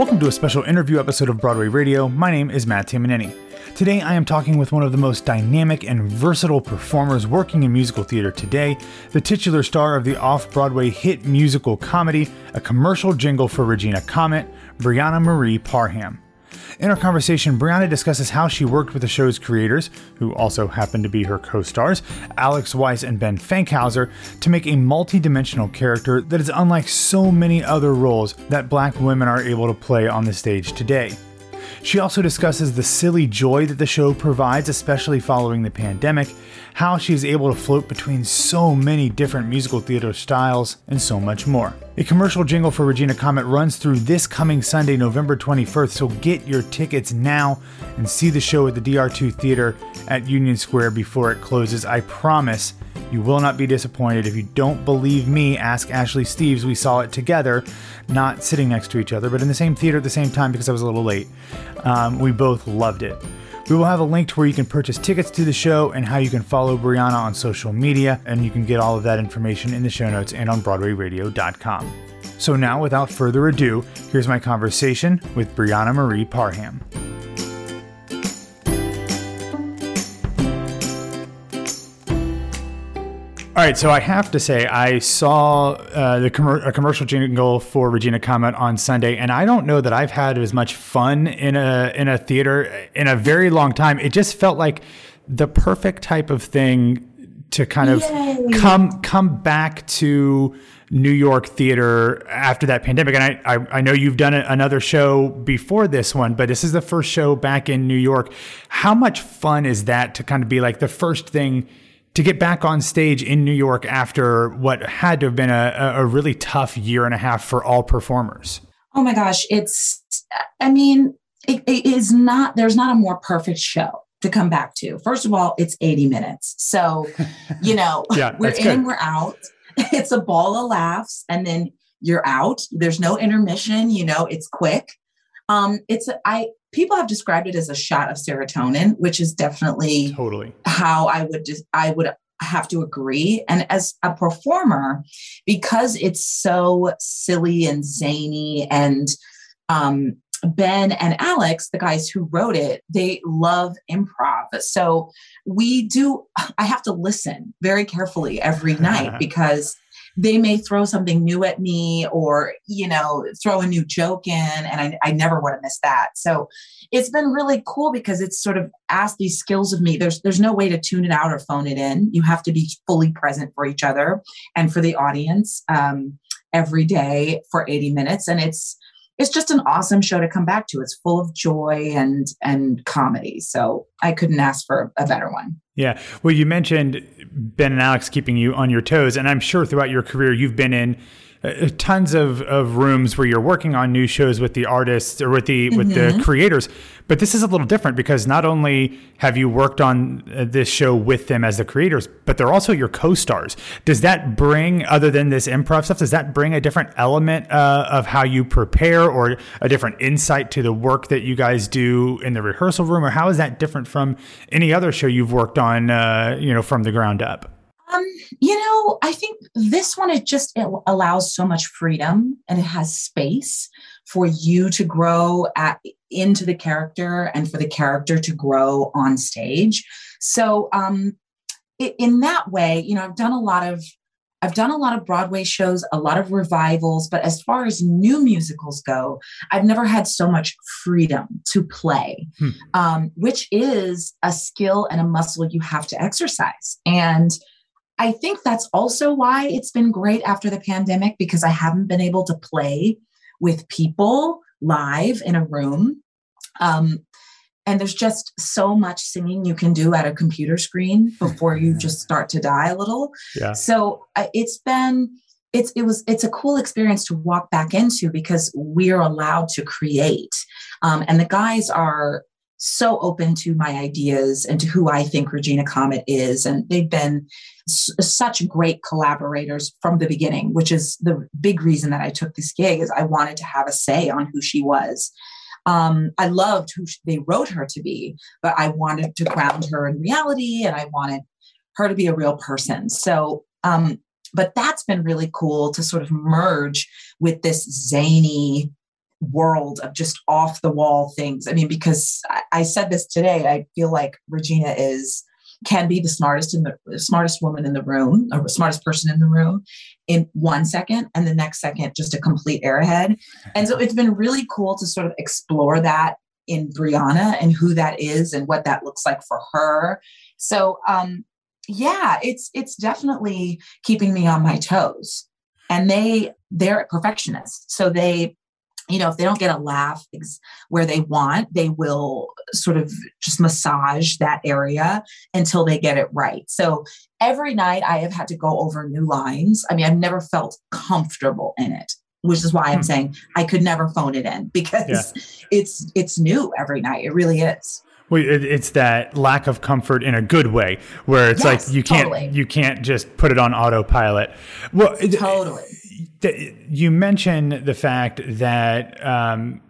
Welcome to a special interview episode of Broadway Radio. My name is Matt Tamanini. Today I am talking with one of the most dynamic and versatile performers working in musical theater today, the titular star of the off Broadway hit musical comedy, A Commercial Jingle for Regina Comet, Bryonha Marie Parham. In our conversation, Bryonha discusses how she worked with the show's creators, who also happen to be her co stars, Alex Wyse and Ben Fankhauser, to make a multi dimensional character that is unlike so many other roles that black women are able to play on the stage today. She also discusses the silly joy that the show provides, especially following the pandemic, how she is able to float between so many different musical theater styles, and so much more. A commercial jingle for Regina Comet runs through this coming Sunday, November 21st, so get your tickets now and see the show at the DR2 Theater at Union Square before it closes. I promise you will not be disappointed. If you don't believe me, ask Ashley Steves. We saw it together, not sitting next to each other, but in the same theater at the same time because I was a little late. Um, we both loved it. We will have a link to where you can purchase tickets to the show and how you can follow Bryonha on social media, and you can get all of that information in the show notes and on BroadwayRadio.com. So now, without further ado, here's my conversation with Bryonha Marie Parham. All right, so I have to say I saw uh, the com- a commercial jingle for Regina Comet on Sunday, and I don't know that I've had as much fun in a in a theater in a very long time. It just felt like the perfect type of thing to kind of Yay. come come back to New York theater after that pandemic. And I, I, I know you've done another show before this one, but this is the first show back in New York. How much fun is that to kind of be like the first thing? To get back on stage in New York after what had to have been a, a really tough year and a half for all performers? Oh my gosh, it's, I mean, it, it is not, there's not a more perfect show to come back to. First of all, it's 80 minutes. So, you know, yeah, we're in, good. we're out. It's a ball of laughs and then you're out. There's no intermission, you know, it's quick. Um, it's I people have described it as a shot of serotonin, which is definitely totally how I would just I would have to agree. And as a performer, because it's so silly and zany and um, Ben and Alex, the guys who wrote it, they love improv. So we do, I have to listen very carefully every night because they may throw something new at me or, you know, throw a new joke in. And I, I never want to miss that. So it's been really cool because it's sort of asked these skills of me. There's there's no way to tune it out or phone it in. You have to be fully present for each other and for the audience um, every day for 80 minutes. And it's it's just an awesome show to come back to. It's full of joy and and comedy. So I couldn't ask for a better one. Yeah. Well, you mentioned Ben and Alex keeping you on your toes, and I'm sure throughout your career you've been in uh, tons of, of rooms where you're working on new shows with the artists or with the mm-hmm. with the mm-hmm. creators but this is a little different because not only have you worked on uh, this show with them as the creators but they're also your co-stars does that bring other than this improv stuff does that bring a different element uh, of how you prepare or a different insight to the work that you guys do in the rehearsal room or how is that different from any other show you've worked on uh, you know from the ground up um, you know, I think this one it just it allows so much freedom and it has space for you to grow at into the character and for the character to grow on stage. So, um, it, in that way, you know, I've done a lot of I've done a lot of Broadway shows, a lot of revivals, but as far as new musicals go, I've never had so much freedom to play, hmm. um, which is a skill and a muscle you have to exercise. And I think that's also why it's been great after the pandemic because I haven't been able to play with people live in a room. Um, and there's just so much singing you can do at a computer screen before you just start to die a little. Yeah. So uh, it's been it's it was it's a cool experience to walk back into because we're allowed to create um, and the guys are so open to my ideas and to who I think Regina Comet is. And they've been s- such great collaborators from the beginning, which is the big reason that I took this gig is I wanted to have a say on who she was. Um, I loved who they wrote her to be, but I wanted to ground her in reality and I wanted her to be a real person. So, um, but that's been really cool to sort of merge with this zany world of just off the wall things. I mean, because I, I said this today, I feel like Regina is can be the smartest in the, smartest woman in the room or smartest person in the room in one second and the next second just a complete airhead. And so it's been really cool to sort of explore that in Bryonha and who that is and what that looks like for her. So um yeah it's it's definitely keeping me on my toes. And they they're perfectionists. So they you know, if they don't get a laugh where they want, they will sort of just massage that area until they get it right. So every night I have had to go over new lines. I mean, I've never felt comfortable in it, which is why I'm hmm. saying I could never phone it in because yeah. it's it's new every night. It really is. Well, it's that lack of comfort in a good way, where it's yes, like you can't totally. you can't just put it on autopilot. Well, totally you mentioned the fact that um,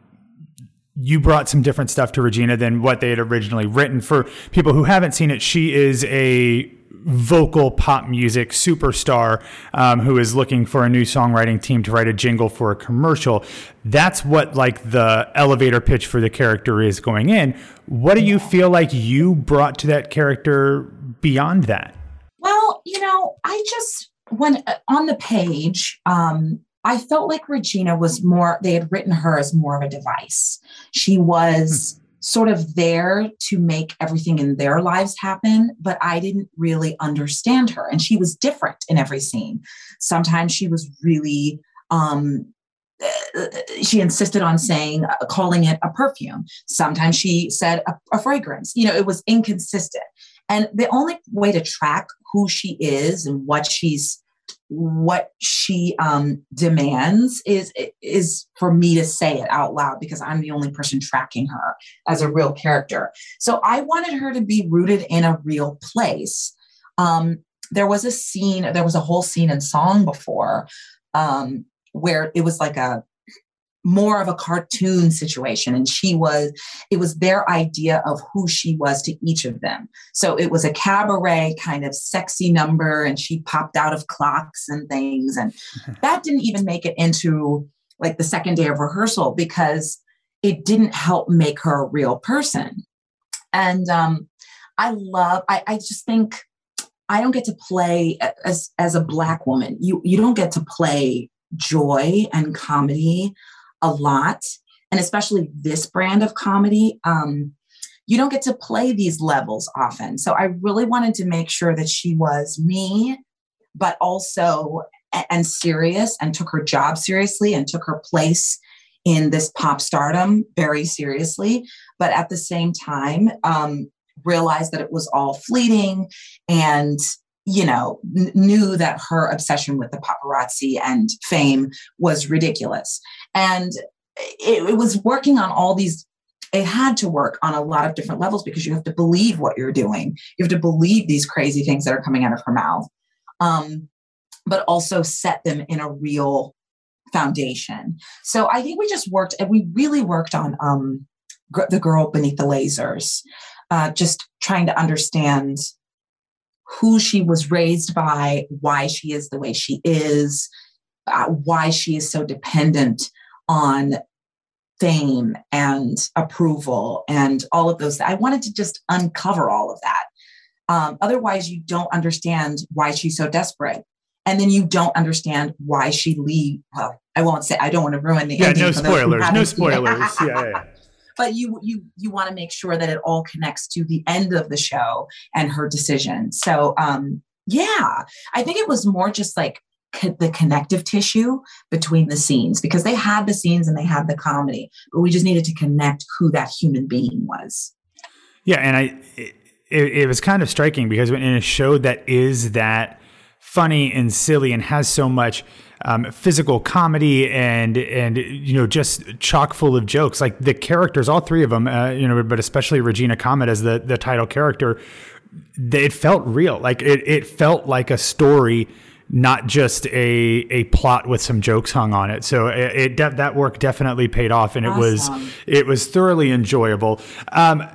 you brought some different stuff to Regina than what they had originally written. For people who haven't seen it, she is a vocal pop music superstar um, who is looking for a new songwriting team to write a jingle for a commercial. That's what like the elevator pitch for the character is going in. What do you feel like you brought to that character beyond that? Well, you know, I just when uh, on the page, um, I felt like Regina was more, they had written her as more of a device. She was hmm. sort of there to make everything in their lives happen, but I didn't really understand her. And she was different in every scene. Sometimes she was really, um, uh, she insisted on saying, uh, calling it a perfume. Sometimes she said a, a fragrance. You know, it was inconsistent. And the only way to track who she is and what she's what she um, demands is is for me to say it out loud because I'm the only person tracking her as a real character. So I wanted her to be rooted in a real place. Um, there was a scene, there was a whole scene in Song before um, where it was like a more of a cartoon situation. And she was it was their idea of who she was to each of them. So it was a cabaret kind of sexy number and she popped out of clocks and things. And that didn't even make it into like the second day of rehearsal because it didn't help make her a real person. And um i love i, I just think i don't get to play as as a black woman. You you don't get to play joy and comedy a lot, and especially this brand of comedy, um, you don't get to play these levels often. So I really wanted to make sure that she was me, but also and serious and took her job seriously and took her place in this pop stardom very seriously, but at the same time, um, realized that it was all fleeting and you know, n- knew that her obsession with the paparazzi and fame was ridiculous. And it, it was working on all these it had to work on a lot of different levels because you have to believe what you're doing. You have to believe these crazy things that are coming out of her mouth, um, but also set them in a real foundation. So I think we just worked, and we really worked on um, gr- the girl beneath the lasers, uh, just trying to understand who she was raised by, why she is the way she is, uh, why she is so dependent on fame and approval and all of those. I wanted to just uncover all of that. Um, otherwise, you don't understand why she's so desperate. And then you don't understand why she leave. Well, I won't say. I don't want to ruin the. Yeah, no spoilers. No spoilers. yeah, yeah but you you you want to make sure that it all connects to the end of the show and her decision. So um yeah i think it was more just like co- the connective tissue between the scenes because they had the scenes and they had the comedy but we just needed to connect who that human being was. Yeah and i it, it was kind of striking because in a show that is that funny and silly and has so much um, physical comedy and and you know just chock full of jokes. Like the characters, all three of them, uh, you know, but especially Regina Comet as the the title character, it felt real. Like it it felt like a story not just a a plot with some jokes hung on it. So it, it that work definitely paid off, and awesome. it was it was thoroughly enjoyable. Um,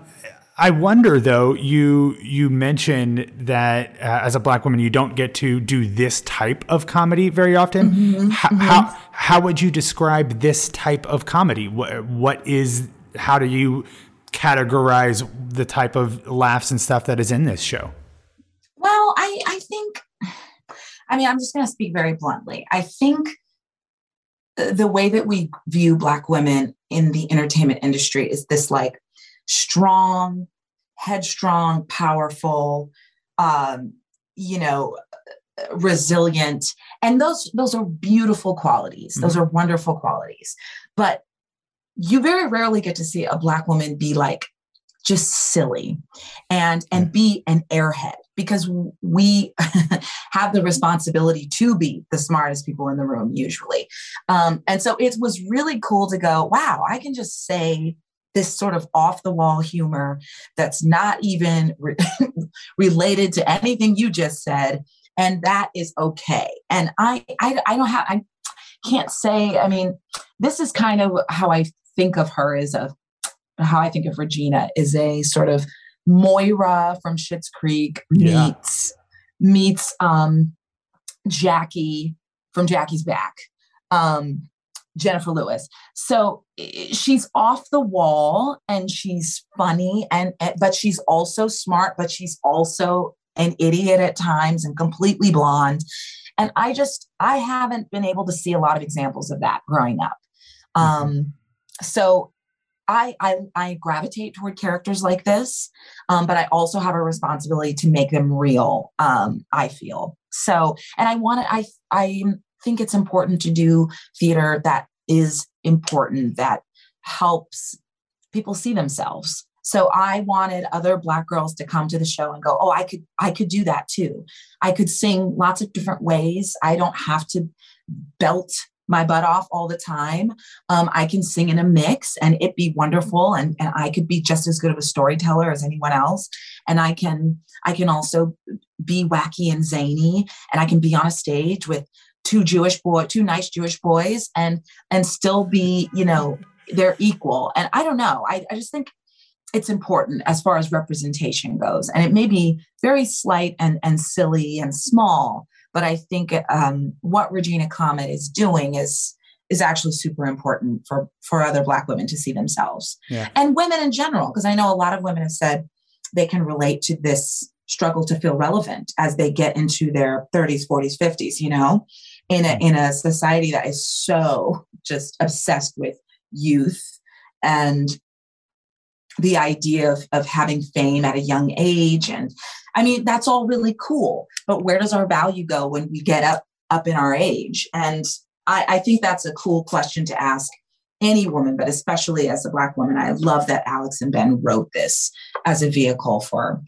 I wonder though. You you mentioned that uh, as a black woman, you don't get to do this type of comedy very often. Mm-hmm, how, mm-hmm. how, how would you describe this type of comedy? What what is? How do you categorize the type of laughs and stuff that is in this show? Well, I I think. I mean, I'm just going to speak very bluntly. I think the way that we view black women in the entertainment industry is this like strong, headstrong, powerful, um, you know, resilient. And those those are beautiful qualities. Mm-hmm. Those are wonderful qualities. But you very rarely get to see a black woman be like just silly and and be an airhead because we have the responsibility to be the smartest people in the room usually um, and so it was really cool to go wow i can just say this sort of off the wall humor that's not even re- related to anything you just said and that is okay and I, I i don't have i can't say i mean this is kind of how i think of her as a how i think of regina is a sort of moira from Schitt's creek yeah. meets meets um jackie from jackie's back um Jennifer Lewis. So she's off the wall and she's funny and, but she's also smart, but she's also an idiot at times and completely blonde. And I just I haven't been able to see a lot of examples of that growing up. Mm-hmm. Um, so I, I, I gravitate toward characters like this, um, but I also have a responsibility to make them real. Um, I feel so, and I want to. I I think it's important to do theater that is important, that helps people see themselves. So I wanted other black girls to come to the show and go, "Oh, I could I could do that too. I could sing lots of different ways. I don't have to belt my butt off all the time. Um, I can sing in a mix and it be wonderful and, and I could be just as good of a storyteller as anyone else. And I can I can also be wacky and zany and I can be on a stage with two Jewish boy, two nice Jewish boys, and and still be, you know, they're equal. And I don't know. I, I just think it's important as far as representation goes. And it may be very slight and, and silly and small, but I think um, what Regina Comet is doing is is actually super important for for other Black women to see themselves yeah. and women in general. Because I know a lot of women have said they can relate to this struggle to feel relevant as they get into their 30s, 40s, 50s. You know, in a in a society that is so just obsessed with youth and the idea of, of having fame at a young age. And i mean that's all really cool but where does our value go when we get up up in our age? And i, I think that's a cool question to ask any woman but especially as a black woman i love that alex and ben wrote this as a vehicle for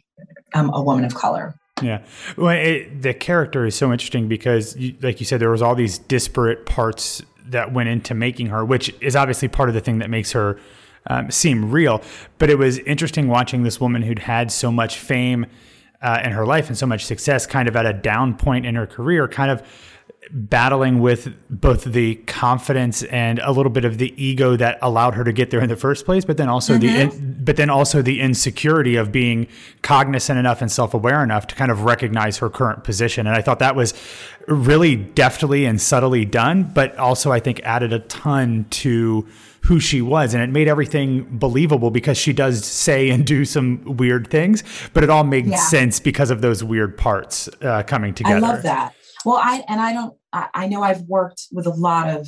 um, a woman of color yeah. Well, it, the character is so interesting because, you, like you said, there was all these disparate parts that went into making her, which is obviously part of the thing that makes her um, seem real. But it was interesting watching this woman who'd had so much fame uh, in her life and so much success, kind of at a down point in her career, kind of battling with both the confidence and a little bit of the ego that allowed her to get there in the first place, but then also mm-hmm. the in, but then also the insecurity of being cognizant enough and self-aware enough to kind of recognize her current position. And I thought that was really deftly and subtly done, but also I think added a ton to who she was and it made everything believable because she does say and do some weird things but it all made yeah. sense because of those weird parts uh, coming together i love that well, I and I don't. I, I know I've worked with a lot of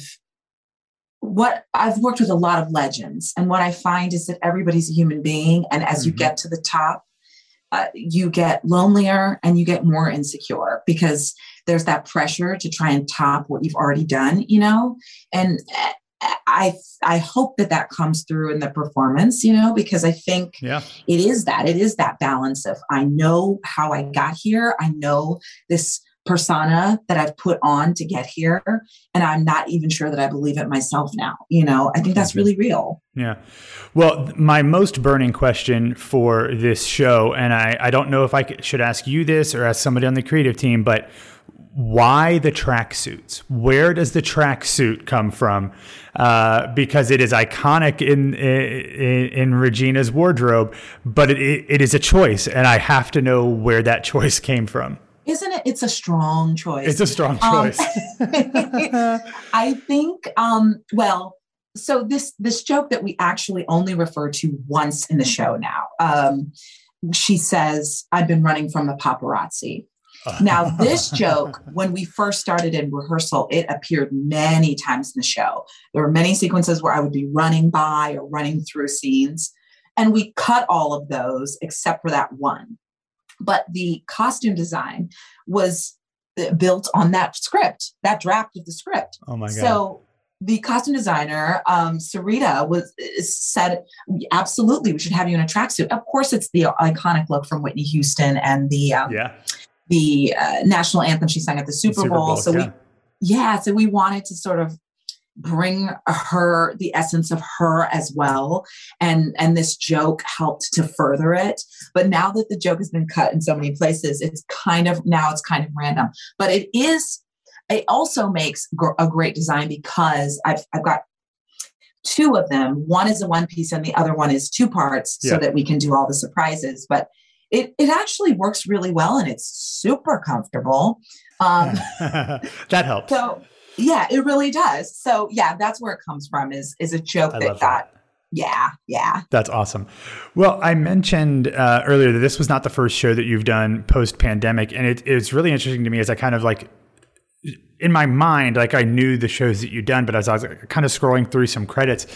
what I've worked with a lot of legends, and what I find is that everybody's a human being, and as mm-hmm. you get to the top, uh, you get lonelier and you get more insecure because there's that pressure to try and top what you've already done, you know. And uh, I I hope that that comes through in the performance, you know, because I think yeah. it is that it is that balance of I know how I got here, I know this persona that I've put on to get here. And I'm not even sure that I believe it myself now. You know, I think that's really real. Yeah. Well, my most burning question for this show, and I, I don't know if I should ask you this or ask somebody on the creative team, but why the tracksuits? Where does the tracksuit come from? Uh, because it is iconic in, in, in Regina's wardrobe, but it, it is a choice, and I have to know where that choice came from. Isn't it? It's a strong choice. It's a strong um, choice. Um, I think. Um, well, so this this joke that we actually only refer to once in the show now. Um, she says, "I've been running from the paparazzi." now, this joke, when we first started in rehearsal, it appeared many times in the show. There were many sequences where I would be running by or running through scenes, and we cut all of those except for that one. But the costume design was uh, built on that script, that draft of the script. Oh my god! So the costume designer, um, Sarita, was said, absolutely, we should have you in a tracksuit. Of course, it's the iconic look from Whitney Houston and the um, yeah. the uh, national anthem she sang at the Super, Super Bowl. Bowl. So yeah. we, yeah, so we wanted to sort of bring her the essence of her as well and and this joke helped to further it but now that the joke has been cut in so many places it's kind of now it's kind of random but it is it also makes a great design because I've, I've got two of them. One is a one piece and the other one is two parts yeah. so that we can do all the surprises. But it, it actually works really well and it's super comfortable. Um, that helps. So yeah, it really does. So yeah, that's where it comes from is, is a joke I that got, that. yeah, yeah. That's awesome. Well, I mentioned uh, earlier that this was not the first show that you've done post pandemic. And it, it's really interesting to me as I kind of like in my mind, like I knew the shows that you'd done, but as I was kind of scrolling through some credits,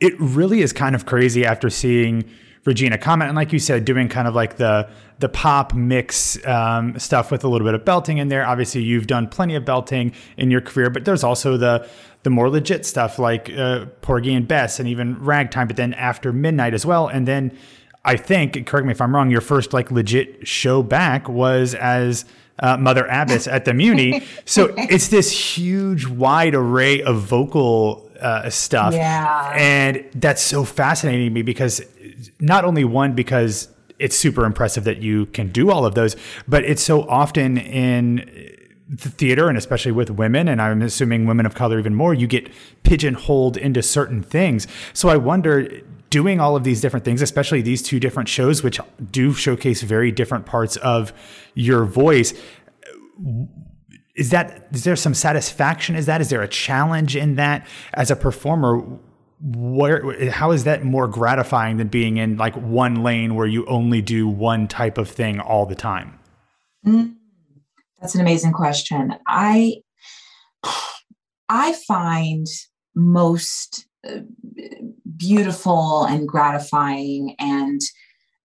it really is kind of crazy after seeing Regina Comet and like you said, doing kind of like the the pop mix um, stuff with a little bit of belting in there. Obviously, you've done plenty of belting in your career, but there's also the the more legit stuff like uh, Porgy and Bess and even Ragtime. But then after midnight as well, and then I think, correct me if I'm wrong, your first like legit show back was as uh, Mother Abbess at the Muny. so it's this huge, wide array of vocal uh, stuff. Yeah. And that's so fascinating to me because not only one, because it's super impressive that you can do all of those, but it's so often in the theater and especially with women and i'm assuming women of color even more you get pigeonholed into certain things so i wonder doing all of these different things, especially these two different shows, which do showcase very different parts of your voice. Is that is there some satisfaction? Is that is there a challenge in that as a performer? Where how is that more gratifying than being in like one lane where you only do one type of thing all the time? Mm, that's an amazing question. I I find most uh, beautiful and gratifying and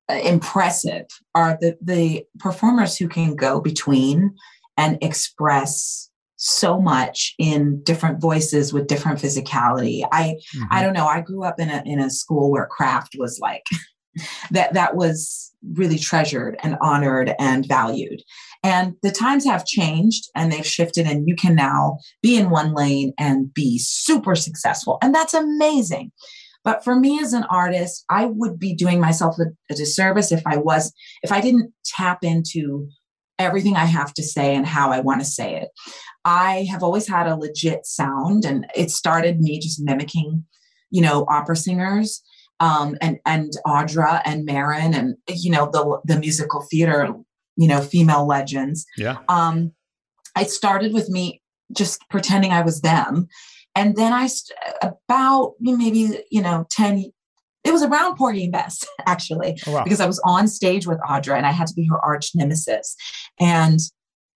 uh, impressive are the, the performers who can go between and express so much in different voices with different physicality. I mm-hmm. I don't know. I grew up in a in a school where craft was like that that was really treasured and honored and valued. And the times have changed and they've shifted, and you can now be in one lane and be super successful. And that's amazing. But for me as an artist, I would be doing myself a, a disservice if I was, if I didn't tap into everything I have to say and how I want to say it. I have always had a legit sound, and it started me just mimicking, you know, opera singers. Um, and and Audra and Marin and you know the the musical theater you know female legends. Yeah. Um, it started with me just pretending I was them, and then I, about maybe, you know, 10, it was around Porgy and Bess, actually, oh, wow. because I was on stage with Audra and I had to be her arch nemesis. And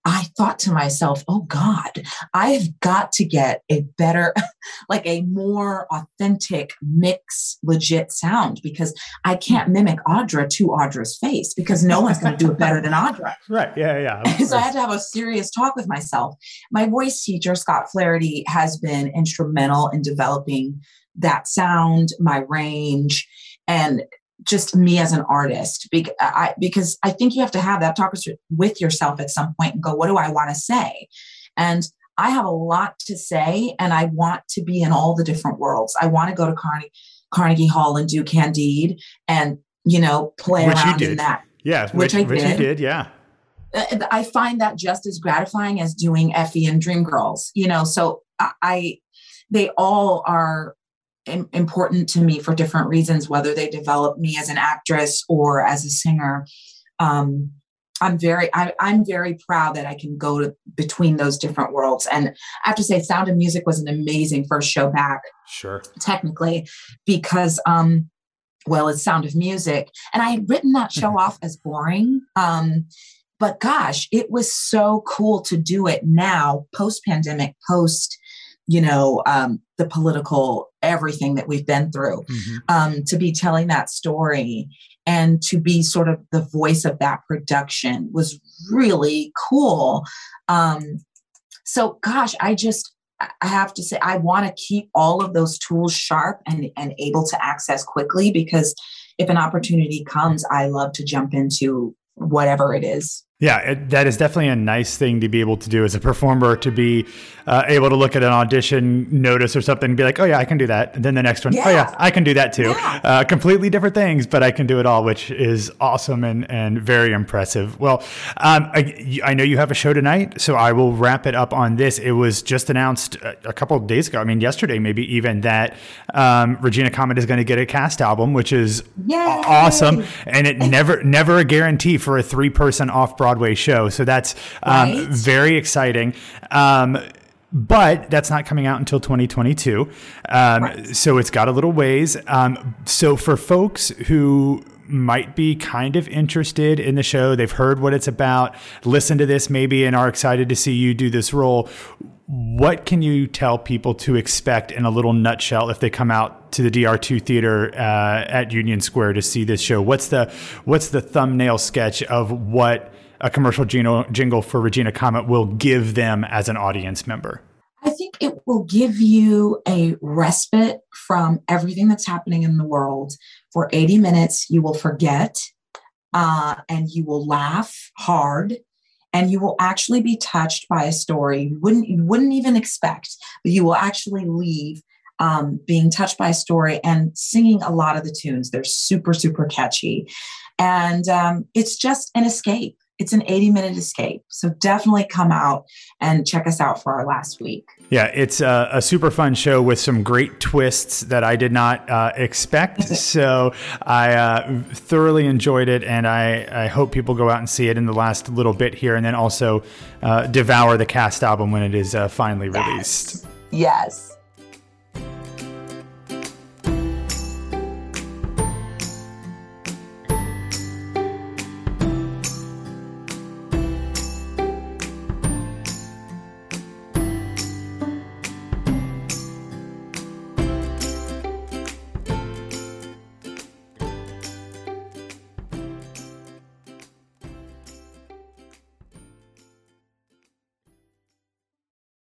I thought to myself, oh God, I've got to get a better, like a more authentic mix, legit sound because I can't mimic Audra to Audra's face because no one's going to do it better than Audra. Right. Yeah. Yeah. so I had to have a serious talk with myself. My voice teacher, Scott Flaherty, has been instrumental in developing that sound, my range, and just me as an artist because I think you have to have that talk with yourself at some point and go, what do I want to say? And I have a lot to say and I want to be in all the different worlds. I want to go to Carnegie, Carnegie Hall and do Candide and, you know, play which around in that. Yeah, which, which I which did. did. Yeah. Uh, I find that just as gratifying as doing Effie and Dreamgirls, you know. So I, they all are important to me for different reasons, whether they develop me as an actress or as a singer. Um, I'm very I, am very proud that I can go to between those different worlds. And I have to say, Sound of Music was an amazing first show back. Sure. Technically, because um, well, it's Sound of Music, and I had written that show off as boring. Um, but gosh, it was so cool to do it now, post pandemic, post you know um, the political everything that we've been through mm-hmm. um, to be telling that story and to be sort of the voice of that production was really cool um, so gosh i just i have to say i want to keep all of those tools sharp and, and able to access quickly because if an opportunity comes i love to jump into whatever it is yeah, it, that is definitely a nice thing to be able to do as a performer to be uh, able to look at an audition notice or something and be like, oh, yeah, I can do that. And then the next one, yeah. oh, yeah, I can do that too. Yeah. Uh, completely different things, but I can do it all, which is awesome and, and very impressive. Well, um, I, I, know you have a show tonight, so I will wrap it up on this. It was just announced a, a couple of days ago, I mean, yesterday maybe even, that um, Regina Comet is going to get a cast album, which is Yay. awesome. And it never, never a guarantee for a three person off Broadway show. So that's um, right. very exciting. Um, but that's not coming out until 2022. Um, right. So it's got a little ways. Um, so for folks who might be kind of interested in the show, they've heard what it's about, listen to this maybe, and are excited to see you do this role. What can you tell people to expect in a little nutshell if they come out to the DR2 Theater uh, at Union Square to see this show? What's the what's the thumbnail sketch of what a commercial jingle for Regina Comet will give them as an audience member? I think it will give you a respite from everything that's happening in the world. For 80 minutes, you will forget uh, and you will laugh hard and you will actually be touched by a story you wouldn't, you wouldn't even expect, but you will actually leave um, being touched by a story and singing a lot of the tunes. They're super, super catchy. And um, it's just an escape it's an 80 minute escape. So definitely come out and check us out for our last week. Yeah, it's a, a super fun show with some great twists that I did not uh, expect. so I uh, thoroughly enjoyed it, and I, I hope people go out and see it in the last little bit here, and then also uh, devour the cast album when it is uh, finally released. Yes. yes.